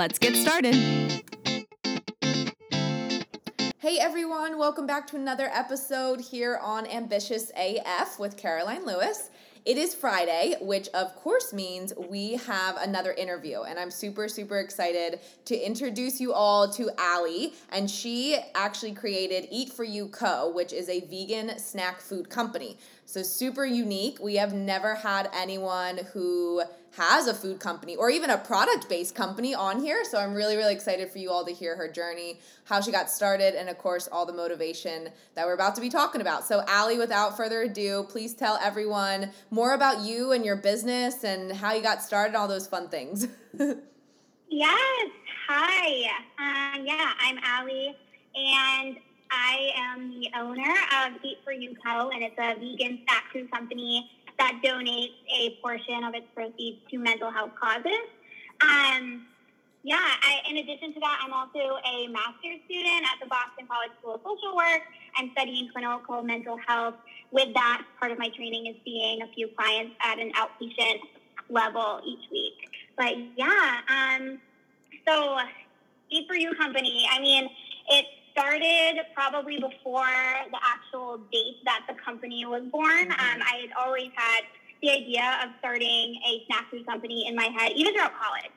let's get started. Hey everyone, welcome back to another episode here on Ambitious AF with Caroline Lewis. It is Friday, which of course means we have another interview, and I'm super, super excited to introduce you all to Alli. And she actually created Eat For You Co., which is a vegan snack food company. So, super unique. We have never had anyone who has a food company or even a product based company on here. So I'm really, really excited for you all to hear her journey, how she got started, and of course, all the motivation that we're about to be talking about. So, Alli, without further ado, please tell everyone more about you and your business and how you got started, all those fun things. yes. Hi. Um, yeah, I'm Alli, and I am the owner of Eat For You Co., and it's a vegan snack food company that donates a portion of its proceeds to mental health causes. Um, yeah, I, in addition to that, I'm also a master's student at the Boston College School of Social Work. I'm studying clinical mental health. With that, part of my training is seeing a few clients at an outpatient level each week. But yeah, um, so Eat For You Company, I mean, it's started probably before the actual date that the company was born. Mm-hmm. Um, I had always had the idea of starting a snack food company in my head, even throughout college.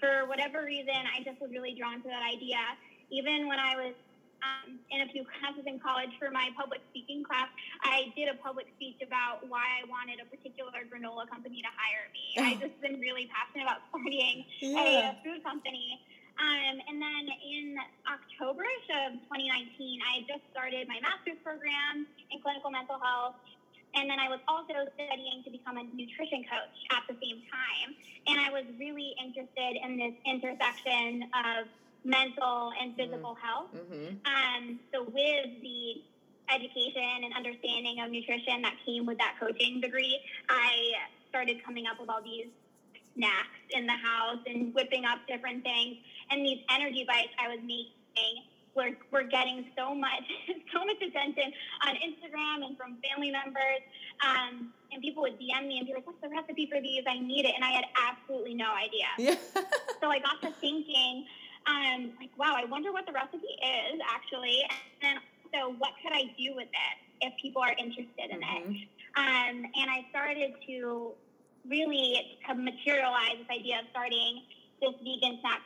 For whatever reason, I just was really drawn to that idea. Even when I was um, in a few classes in college for my public speaking class, I did a public speech about why I wanted a particular granola company to hire me. Oh. I've just been really passionate about starting yeah. a food company. Um, and then in October of 2019, I had just started my master's program in clinical mental health. And then I was also studying to become a nutrition coach at the same time. And I was really interested in this intersection of mental and mm-hmm. physical mm-hmm. health. Mm-hmm. Um, so, with the education and understanding of nutrition that came with that coaching degree, I started coming up with all these snacks in the house and whipping up different things. And these energy bites I was making were, were getting so much so much attention on Instagram and from family members. Um, and people would DM me and be like, "What's the recipe for these? I need it." And I had absolutely no idea. Yeah. so I got to thinking, um, like, "Wow, I wonder what the recipe is actually." And then so, what could I do with it if people are interested in mm-hmm. it? Um, and I started to really to materialize this idea of starting this vegan snack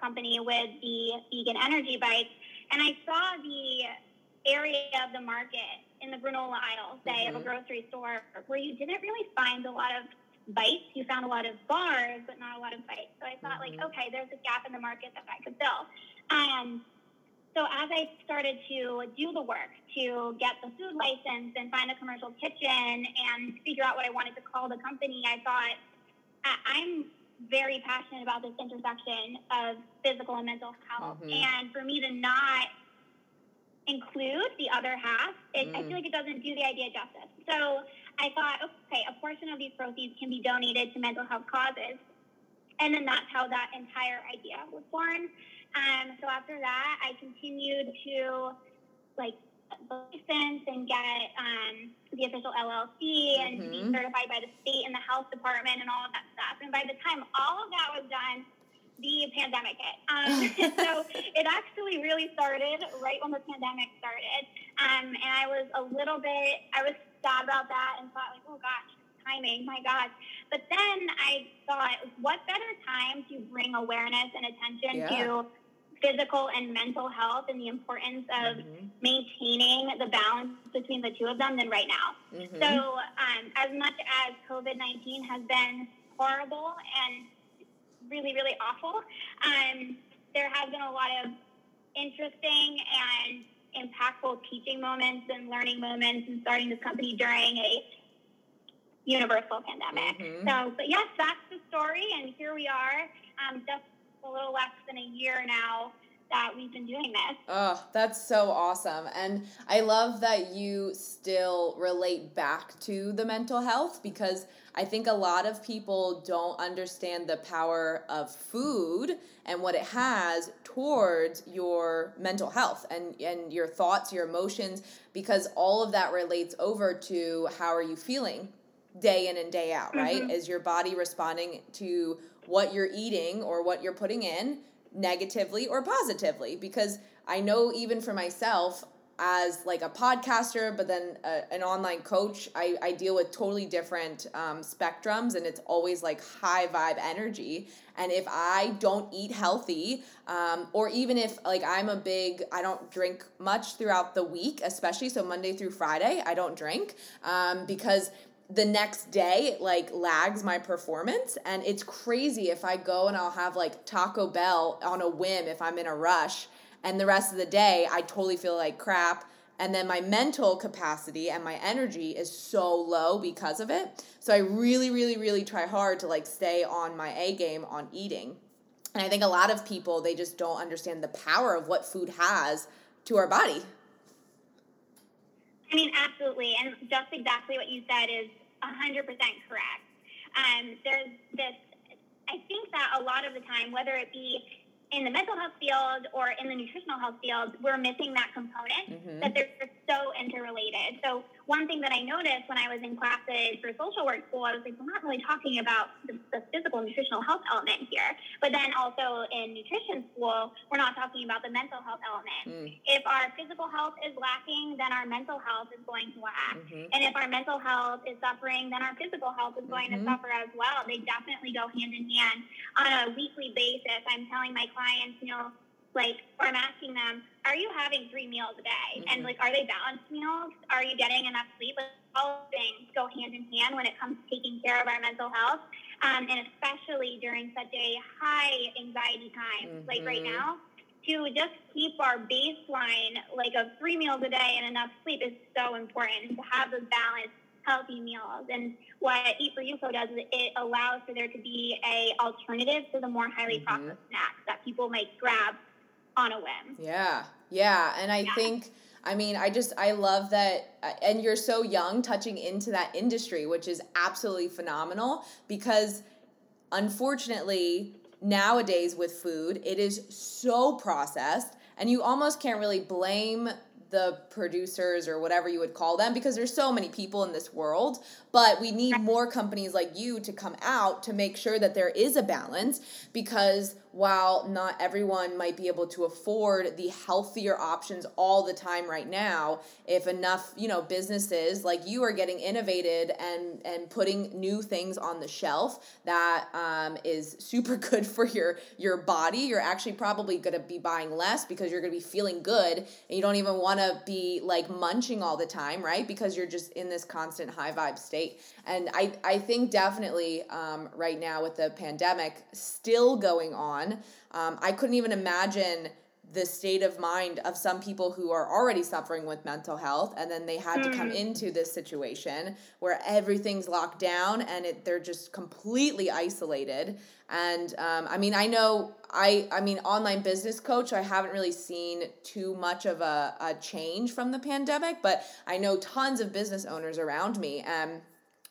company with the vegan energy bites. And I saw the area of the market in the granola aisle, say, mm-hmm. of a mm-hmm. grocery store, where you didn't really find a lot of bites. You found a lot of bars, but not a lot of bites. So I thought, mm-hmm. like, okay, there's a gap in the market that I could fill. Um, so as I started to do the work to get the food license and find a commercial kitchen and figure out what I wanted to call the company, I thought I'm very passionate about this intersection of physical and mental health. Mm-hmm. And for me to not include the other half, it, mm. I feel like it doesn't do the idea justice. So I thought, okay, a portion of these proceeds can be donated to mental health causes. And then that's how that entire idea was born. Um, so after that, I continued to like license and get um, the official LLC and mm-hmm. be certified by the state and the health department and all of that stuff. And by the time all of that was done, the pandemic hit. Um, so it actually really started right when the pandemic started. Um, and I was a little bit, I was sad about that and thought like, oh gosh, timing, my gosh. But then I thought, what better time to bring awareness and attention yeah. to physical and mental health and the importance of mm-hmm. maintaining the balance between the two of them than right now. Mm-hmm. So, um, as much as COVID 19 has been horrible and really, really awful, um, there has been a lot of interesting and impactful teaching moments and learning moments and starting this company during a universal pandemic. Mm-hmm. So, but yes, that's the story, and here we are, um, just a little less than a year now that we've been doing this. Oh, that's so awesome. And I love that you still relate back to the mental health because I think a lot of people don't understand the power of food and what it has towards your mental health and, and your thoughts, your emotions, because all of that relates over to how are you feeling day in and day out, right? Mm-hmm. Is your body responding to what you're eating or what you're putting in negatively or positively? Because I know even for myself, as like a podcaster but then a, an online coach I, I deal with totally different um, spectrums and it's always like high vibe energy and if i don't eat healthy um, or even if like i'm a big i don't drink much throughout the week especially so monday through friday i don't drink um, because the next day it like lags my performance. And it's crazy if i go and i'll have like taco bell on a whim if i'm in a rush. And the rest of the day i totally feel like crap. And then my mental capacity and my energy is so low because of it. So i really really really try hard to like stay on my a game on eating. And i think a lot of people they just don't understand the power of what food has to our body I mean, absolutely. And just exactly what you said is 100% correct. Um, there's this, I think that a lot of the time, whether it be in the mental health field or in the nutritional health field, we're missing that component mm-hmm. that they're so interrelated. So one thing that I noticed when I was in classes for social work school, I was like, we're not really talking about the, the physical nutritional health element here. But then also in nutrition school, we're not talking about the mental health element. Mm. If our physical health is lacking, then our mental health is going to lack. Mm-hmm. And if our mental health is suffering, then our physical health is going mm-hmm. to suffer as well. They definitely go hand in hand on a weekly basis. I'm telling my clients, you know, like, or I'm asking them, are you having three meals a day? Mm-hmm. And like, are they balanced meals? Are you getting enough sleep? Like, all things go hand in hand when it comes to taking care of our mental health. Um, and especially during such a high anxiety time, mm-hmm. like right mm-hmm. now, to just keep our baseline like of three meals a day and enough sleep is so important. To have those balanced, healthy meals. And what Eat for You Co does is it allows for there to be a alternative to the more highly mm-hmm. processed snacks that people might grab on a whim. Yeah. Yeah. And I yeah. think, I mean, I just, I love that. Uh, and you're so young touching into that industry, which is absolutely phenomenal because unfortunately, nowadays with food, it is so processed and you almost can't really blame the producers or whatever you would call them because there's so many people in this world but we need more companies like you to come out to make sure that there is a balance because while not everyone might be able to afford the healthier options all the time right now if enough you know businesses like you are getting innovated and and putting new things on the shelf that um, is super good for your your body you're actually probably going to be buying less because you're going to be feeling good and you don't even want to be like munching all the time right? Because you're just in this constant high vibe state. And i i think definitely um, right now with the pandemic still going on on. Um, I couldn't even imagine the state of mind of some people who are already suffering with mental health and then they had to come mm. into this situation where everything's locked down and it, they're just completely isolated and um, i mean i know i i mean online business coach i haven't really seen too much of a, a change from the pandemic but i know tons of business owners around me and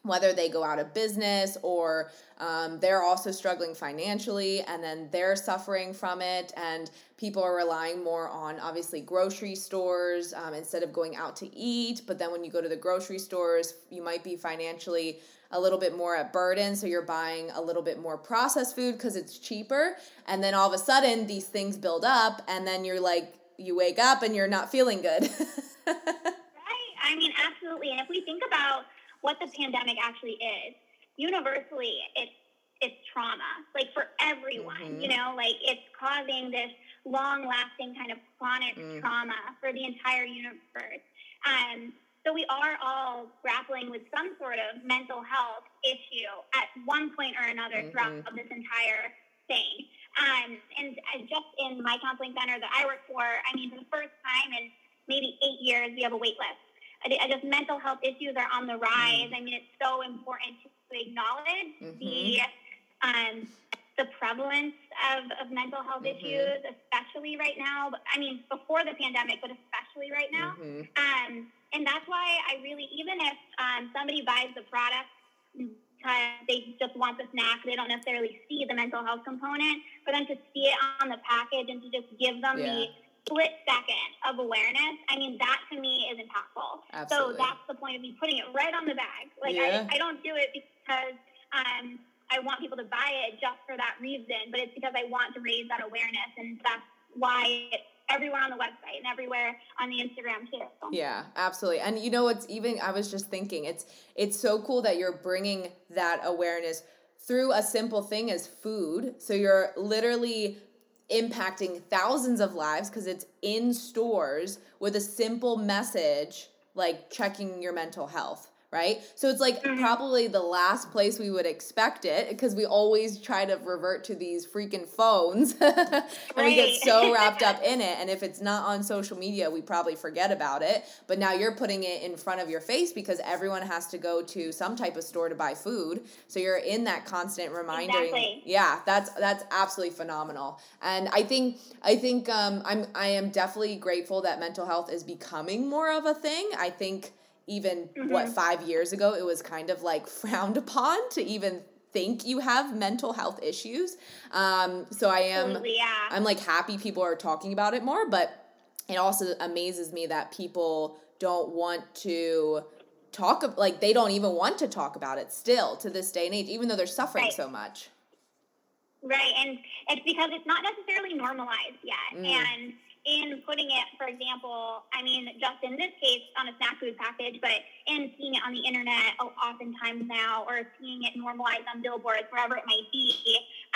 whether they go out of business or um, they're also struggling financially and then they're suffering from it and people are relying more on obviously grocery stores um, instead of going out to eat. But then when you go to the grocery stores you might be financially a little bit more at burden. So you're buying a little bit more processed food because it's cheaper. And then all of a sudden these things build up and then you're like you wake up and you're not feeling good. Right. I mean absolutely. And if we think about what the pandemic actually is. Universally, it's it's trauma, like for everyone. Mm-hmm. You know, like it's causing this long-lasting kind of chronic mm. trauma for the entire universe. Um, so we are all grappling with some sort of mental health issue at one point or another mm-hmm. throughout this entire thing. Um, and just in my counseling center that I work for, I mean, for the first time in maybe eight years, we have a wait list. I just mental health issues are on the rise. Mm. I mean, it's so important to acknowledge mm-hmm. the um, the prevalence of, of mental health mm-hmm. issues, especially right now. I mean, before the pandemic, but especially right now. Mm-hmm. Um, and that's why I really, even if um, somebody buys the product because they just want the snack, they don't necessarily see the mental health component, for them to see it on the package and to just give them yeah. the split second of awareness, I mean, that to me is impactful. Absolutely. So that's the point of me putting it right on the bag. Like, yeah. I, I don't do it because um, I want people to buy it just for that reason, but it's because I want to raise that awareness, and that's why it's everywhere on the website and everywhere on the Instagram too. Yeah, absolutely. And you know what's even I was just thinking it's it's so cool that you're bringing that awareness through a simple thing as food. So you're literally impacting thousands of lives because it's in stores with a simple message like checking your mental health right? So it's like mm-hmm. probably the last place we would expect it because we always try to revert to these freaking phones and right. we get so wrapped up in it. And if it's not on social media, we probably forget about it. But now you're putting it in front of your face because everyone has to go to some type of store to buy food. So you're in that constant reminder. Exactly. Yeah, that's that's absolutely phenomenal. And I think I think um, I'm I am definitely grateful that mental health is becoming more of a thing. I think even mm-hmm. what five years ago it was kind of like frowned upon to even think you have mental health issues um, so i am yeah. i'm like happy people are talking about it more but it also amazes me that people don't want to talk like they don't even want to talk about it still to this day and age even though they're suffering right. so much right and it's because it's not necessarily normalized yet mm. and in putting it, for example, I mean, just in this case on a snack food package, but in seeing it on the internet oftentimes now, or seeing it normalized on billboards, wherever it might be,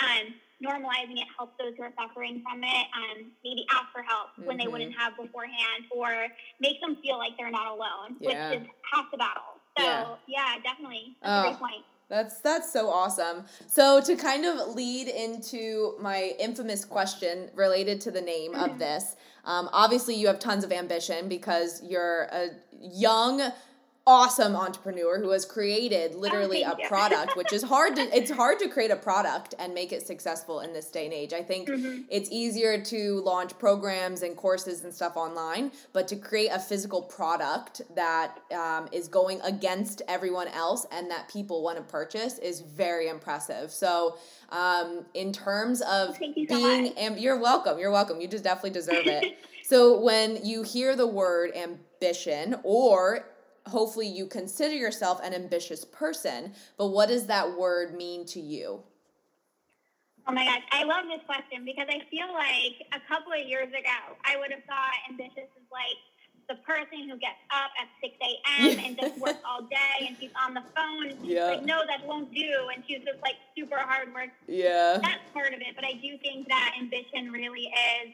um, normalizing it helps those who are suffering from it um, maybe ask for help mm-hmm. when they wouldn't mm-hmm. have beforehand, or make them feel like they're not alone, yeah. which is half the battle. So, yeah, yeah definitely. That's oh. a great point. That's that's so awesome. So to kind of lead into my infamous question related to the name of mm-hmm. this, um, obviously you have tons of ambition because you're a young awesome entrepreneur who has created literally a product which is hard to it's hard to create a product and make it successful in this day and age. I think mm-hmm. it's easier to launch programs and courses and stuff online but to create a physical product that um, is going against everyone else and that people want to purchase is very impressive. So um, in terms of you being so am- you're welcome you're welcome. You just definitely deserve it. So when you hear the word ambition or hopefully you consider yourself an ambitious person, but what does that word mean to you? Oh my gosh, I love this question because I feel like a couple of years ago, I would have thought ambitious is like the person who gets up at 6 a.m. and just works all day and she's on the phone. Yeah. Like, no, that won't do. And she's just like super hard work. Yeah. That's part of it. But I do think that ambition really is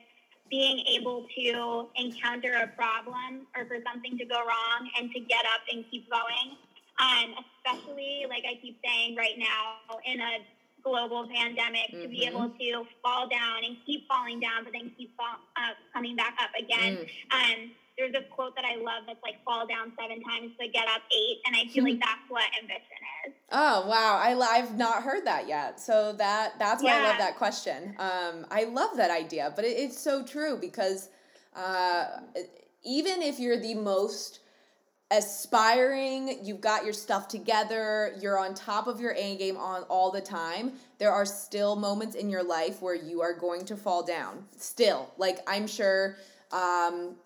being able to encounter a problem or for something to go wrong and to get up and keep going. Um, especially, like I keep saying right now, in a global pandemic, mm-hmm. to be able mm-hmm. to fall down and keep falling down, but then keep fall, uh, coming back up again. Mm. Um, there's a quote that I love that's like fall down seven times to get up eight. And I feel like that's what ambition Oh, wow. I, I've not heard that yet. So that that's why yeah. I love that question. Um, I love that idea, but it, it's so true because uh, even if you're the most aspiring, you've got your stuff together, you're on top of your A game on all the time, there are still moments in your life where you are going to fall down. Still. Like I'm sure um,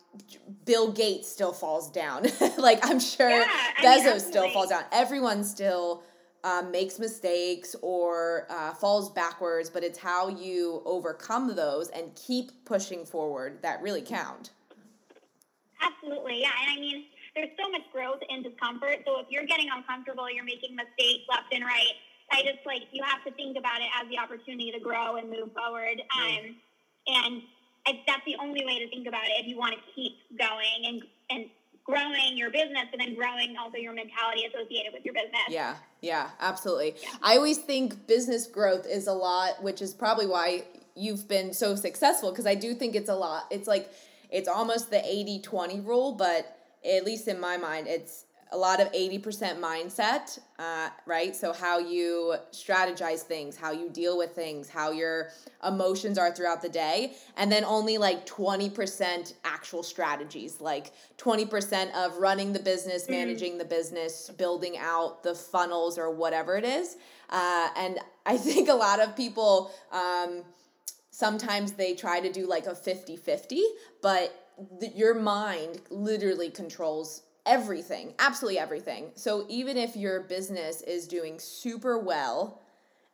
Bill Gates still falls down. like I'm sure yeah, Bezos mean, still falls down. Everyone still um, makes mistakes or uh, falls backwards, but it's how you overcome those and keep pushing forward that really count. Absolutely, yeah. And I mean, there's so much growth in discomfort. So if you're getting uncomfortable, you're making mistakes left and right. I just like you have to think about it as the opportunity to grow and move forward. Um, and that's the only way to think about it if you want to keep going and and growing your business and then growing also your mentality associated with your business. Yeah, yeah, absolutely. Yeah. I always think business growth is a lot, which is probably why you've been so successful because I do think it's a lot. It's like it's almost the 80-20 rule, but at least in my mind, it's a lot of 80% mindset, uh, right? So, how you strategize things, how you deal with things, how your emotions are throughout the day, and then only like 20% actual strategies, like 20% of running the business, mm-hmm. managing the business, building out the funnels or whatever it is. Uh, and I think a lot of people, um, sometimes they try to do like a 50 50, but the, your mind literally controls everything, absolutely everything. So even if your business is doing super well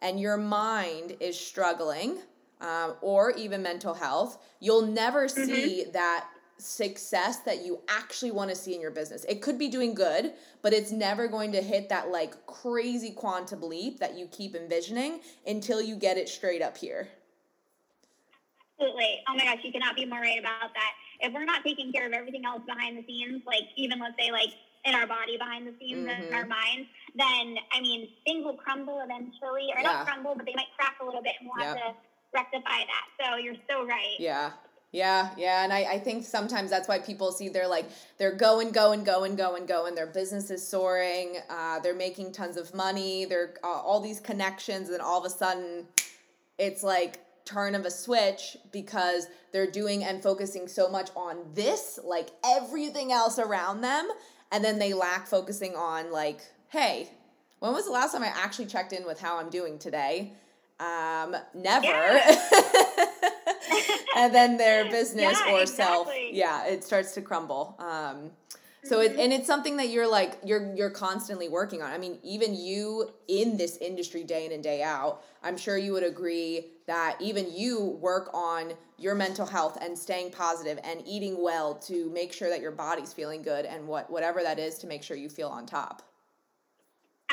and your mind is struggling, um, or even mental health, you'll never mm-hmm. see that success that you actually want to see in your business. It could be doing good, but it's never going to hit that like crazy quantum leap that you keep envisioning until you get it straight up here. Absolutely. Oh my gosh, you cannot be more right about that if we're not taking care of everything else behind the scenes, like even let's say like in our body behind the scenes mm-hmm. in our minds, then I mean things will crumble eventually, or yeah. not crumble, but they might crack a little bit, and we'll yep. have to rectify that. So you're so right. Yeah. Yeah, yeah, and I, I think sometimes that's why people see they're like they're going, going, going, going, going. Their business is soaring. Uh, they're making tons of money. They're uh, all these connections, and all of a sudden, it's like turn of a switch because they're doing and focusing so much on this, like everything else around them, and then they lack focusing on like, hey, when was the last time I actually checked in with how I'm doing today? Um, never. Yeah. and then their business yeah, or exactly. self, yeah, it starts to crumble. Um, so it mm-hmm. and it's something that you're like you're you're constantly working on. I mean, even you in this industry day in and day out, I'm sure you would agree that even you work on your mental health and staying positive and eating well to make sure that your body's feeling good and what whatever that is to make sure you feel on top.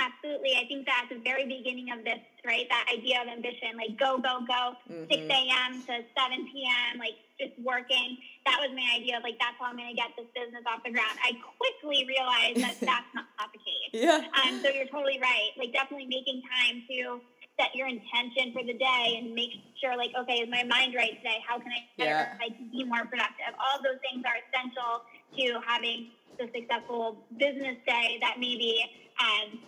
Absolutely. I think that at the very beginning of this, right? That idea of ambition, like go, go, go, mm-hmm. 6 a.m. to 7 p.m., like just working. That was my idea of like, that's how I'm going to get this business off the ground. I quickly realized that that's not the case. Yeah. Um, so you're totally right. Like, definitely making time to set your intention for the day and make sure, like, okay, is my mind right today? How can I better yeah. be more productive? All those things are essential to having the successful business day that maybe um,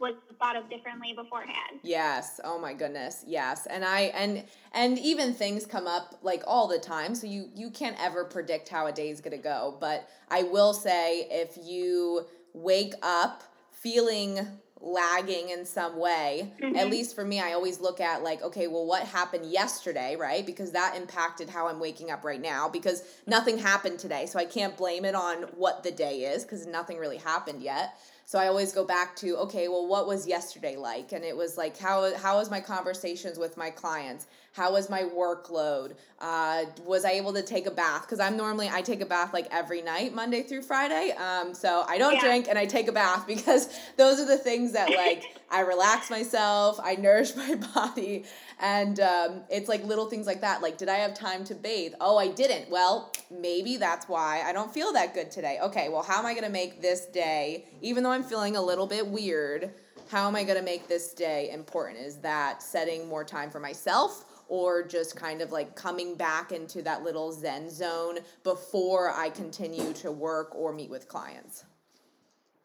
was thought of differently beforehand. Yes. Oh my goodness. Yes. And I and and even things come up like all the time, so you you can't ever predict how a day is going to go, but I will say if you wake up feeling lagging in some way mm-hmm. at least for me i always look at like okay well what happened yesterday right because that impacted how i'm waking up right now because nothing happened today so i can't blame it on what the day is because nothing really happened yet so I always go back to, okay, well, what was yesterday like? And it was like, how, how was my conversations with my clients? How was my workload? Uh, was I able to take a bath? Because I'm normally, I take a bath like every night, Monday through Friday. Um, so I don't yeah. drink and I take a bath because those are the things that like, I relax myself, I nourish my body. And um, it's like little things like that. Like, did I have time to bathe? Oh, I didn't. Well, maybe that's why I don't feel that good today. Okay, well, how am I going to make this day, even though I'm feeling a little bit weird, how am I going to make this day important? Is that setting more time for myself? Or just kind of like coming back into that little zen zone before I continue to work or meet with clients.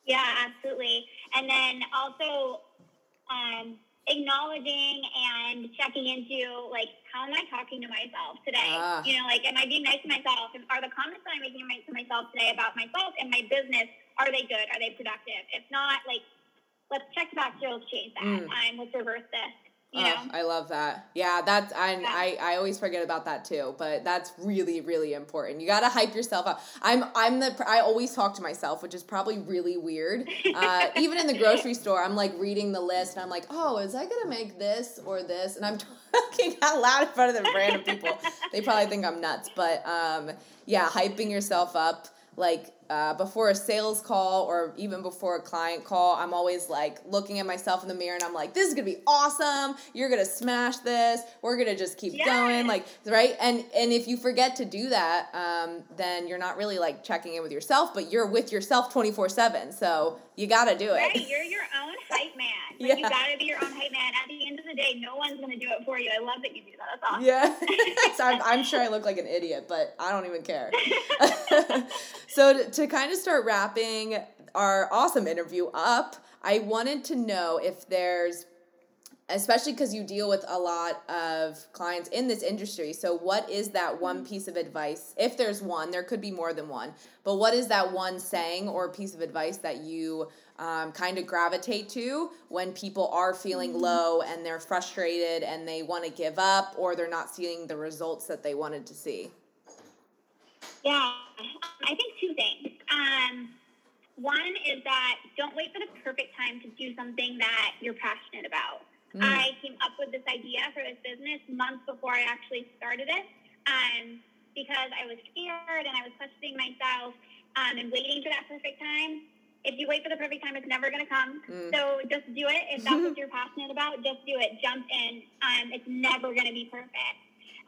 Yeah, absolutely. And then also, um, acknowledging and checking into like how am I talking to myself today? Uh, you know, like am I being nice to myself? And Are the comments that I'm making to myself today about myself and my business are they good? Are they productive? If not, like let's check the back to change that. Mm. Um, let's reverse this. You know? I love that. Yeah, that's I, yeah. I I always forget about that too, but that's really really important. You got to hype yourself up. I'm I'm the I always talk to myself, which is probably really weird. Uh, even in the grocery store, I'm like reading the list and I'm like, "Oh, is I going to make this or this?" And I'm talking out loud in front of the random people. they probably think I'm nuts, but um yeah, hyping yourself up like uh, before a sales call or even before a client call, I'm always like looking at myself in the mirror and I'm like, this is gonna be awesome. You're gonna smash this. We're gonna just keep yes. going, like right. And and if you forget to do that, um, then you're not really like checking in with yourself, but you're with yourself twenty four seven. So you gotta do it. Right, you're your own hype man. Like, yeah. You gotta be your own hype man. At the end of the day, no one's gonna do it for you. I love that you do that. That's awesome. Yeah. so I'm, I'm sure I look like an idiot, but I don't even care. so to, to kind of start wrapping our awesome interview up, I wanted to know if there's especially because you deal with a lot of clients in this industry. So, what is that one mm-hmm. piece of advice? If there's one, there could be more than one, but what is that one saying or piece of advice that you um, kind of gravitate to when people are feeling mm-hmm. low and they're frustrated and they want to give up or they're not seeing the results that they wanted to see? Yeah, I think two things. Um, one is that don't wait for the perfect time to do something that you're passionate about. Mm. I came up with this idea for this business months before I actually started it um, because I was scared and I was questioning myself um, and waiting for that perfect time. If you wait for the perfect time, it's never going to come. Mm. So just do it. If that's what you're passionate about, just do it. Jump in. Um, it's never going to be perfect.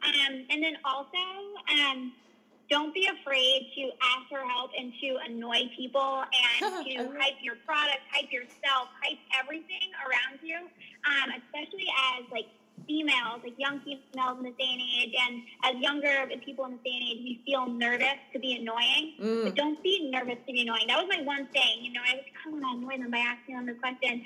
Um, and then also, um, don't be afraid to ask for help and to annoy people and to hype your product, hype yourself, hype everything around you, um, especially as like females, like young females in this day and age, and as younger people in this day and age, we feel nervous to be annoying. Mm. But don't be nervous to be annoying. That was my one thing. You know, I was kind of annoy them by asking them the question.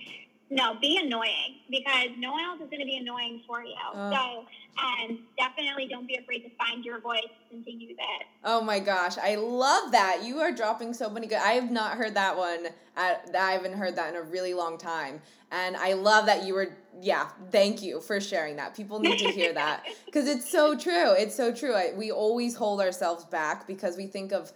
No, be annoying because no one else is going to be annoying for you. Uh. So um, definitely don't be afraid to find your voice and to use it. Oh my gosh, I love that. You are dropping so many good. I have not heard that one. At, I haven't heard that in a really long time. And I love that you were, yeah, thank you for sharing that. People need to hear that because it's so true. It's so true. I, we always hold ourselves back because we think of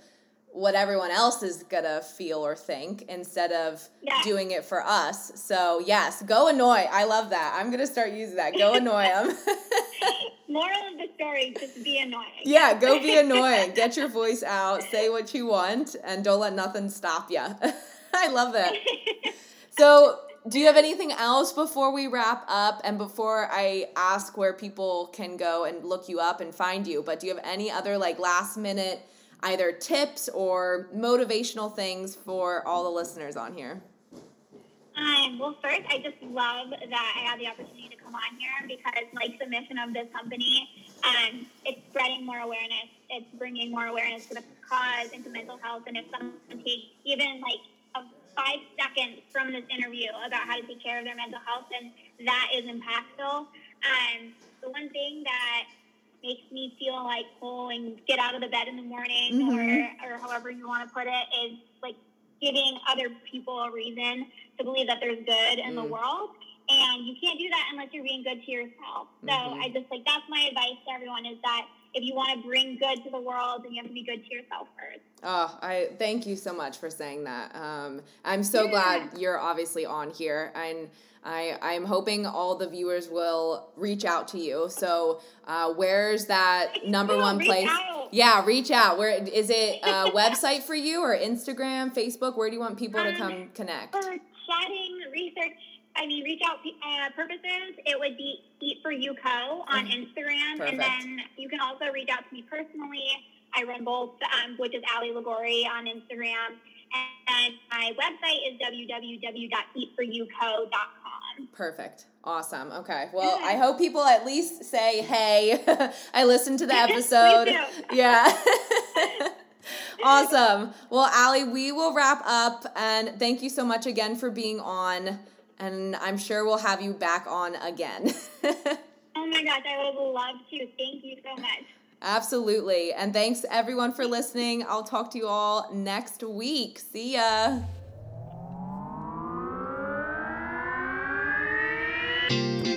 what everyone else is gonna feel or think instead of yeah. doing it for us. So yes, go annoy. I love that. I'm gonna start using that. Go annoy them. Moral of the story: just be annoying. Yeah, go be annoying. Get your voice out. Say what you want, and don't let nothing stop you. I love that. So, do you have anything else before we wrap up and before I ask where people can go and look you up and find you? But do you have any other like last minute? Either tips or motivational things for all the listeners on here? Um, well, first, I just love that I had the opportunity to come on here because, like, the mission of this company, um, it's spreading more awareness. It's bringing more awareness to the cause and to mental health. And if someone takes even like a five seconds from this interview about how to take care of their mental health, then that is impactful. Um, the one thing that makes me feel like whole and get out of the bed in the morning mm-hmm. or, or however you want to put it is like giving other people a reason to believe that there's good in mm. the world and you can't do that unless you're being good to yourself so mm-hmm. i just like that's my advice to everyone is that if you want to bring good to the world then you have to be good to yourself first oh i thank you so much for saying that um, i'm so yeah. glad you're obviously on here and I, I'm hoping all the viewers will reach out to you. So, uh, where's that number one place? Out. Yeah, reach out. Where is it? A website for you or Instagram, Facebook? Where do you want people um, to come connect? For chatting, research. I mean, reach out uh, purposes. It would be Eat for You Co on mm-hmm. Instagram, Perfect. and then you can also reach out to me personally. I run both, um, which is Alli Ligori on Instagram, and my website is www.eatforyouco.com. Perfect. Awesome. Okay. Well, I hope people at least say, "Hey, I listened to the episode." yeah. awesome. Well, Alli, we will wrap up and thank you so much again for being on and I'm sure we'll have you back on again. oh my gosh, I would love to. Thank you so much. Absolutely. And thanks everyone for listening. I'll talk to you all next week. See ya.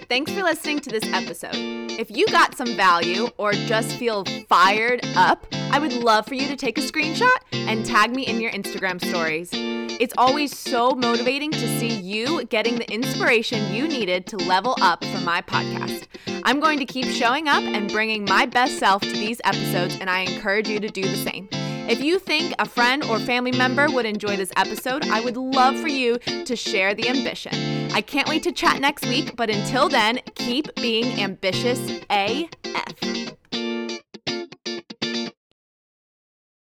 Thanks for listening to this episode. If you got some value or just feel fired up, I would love for you to take a screenshot and tag me in your Instagram stories. It's always so motivating to see you getting the inspiration you needed to level up for my podcast. I'm going to keep showing up and bringing my best self to these episodes, and I encourage you to do the same. If you think a friend or family member would enjoy this episode, I would love for you to share the ambition. I can't wait to chat next week, but until then, keep being ambitious AF.